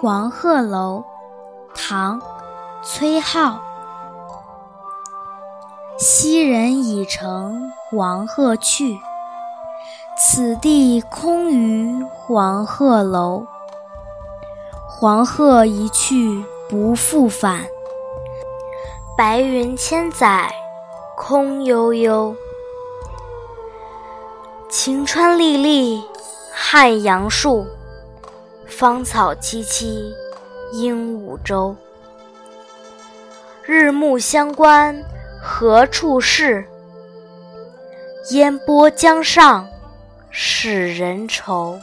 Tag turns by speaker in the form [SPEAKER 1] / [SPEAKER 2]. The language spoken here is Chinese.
[SPEAKER 1] 黄鹤楼，唐·崔颢。昔人已乘黄鹤去，此地空余黄鹤楼。黄鹤一去不复返，白云千载空悠悠。晴川历历汉阳树。芳草萋萋鹦鹉洲。日暮乡关何处是？烟波江上使人愁。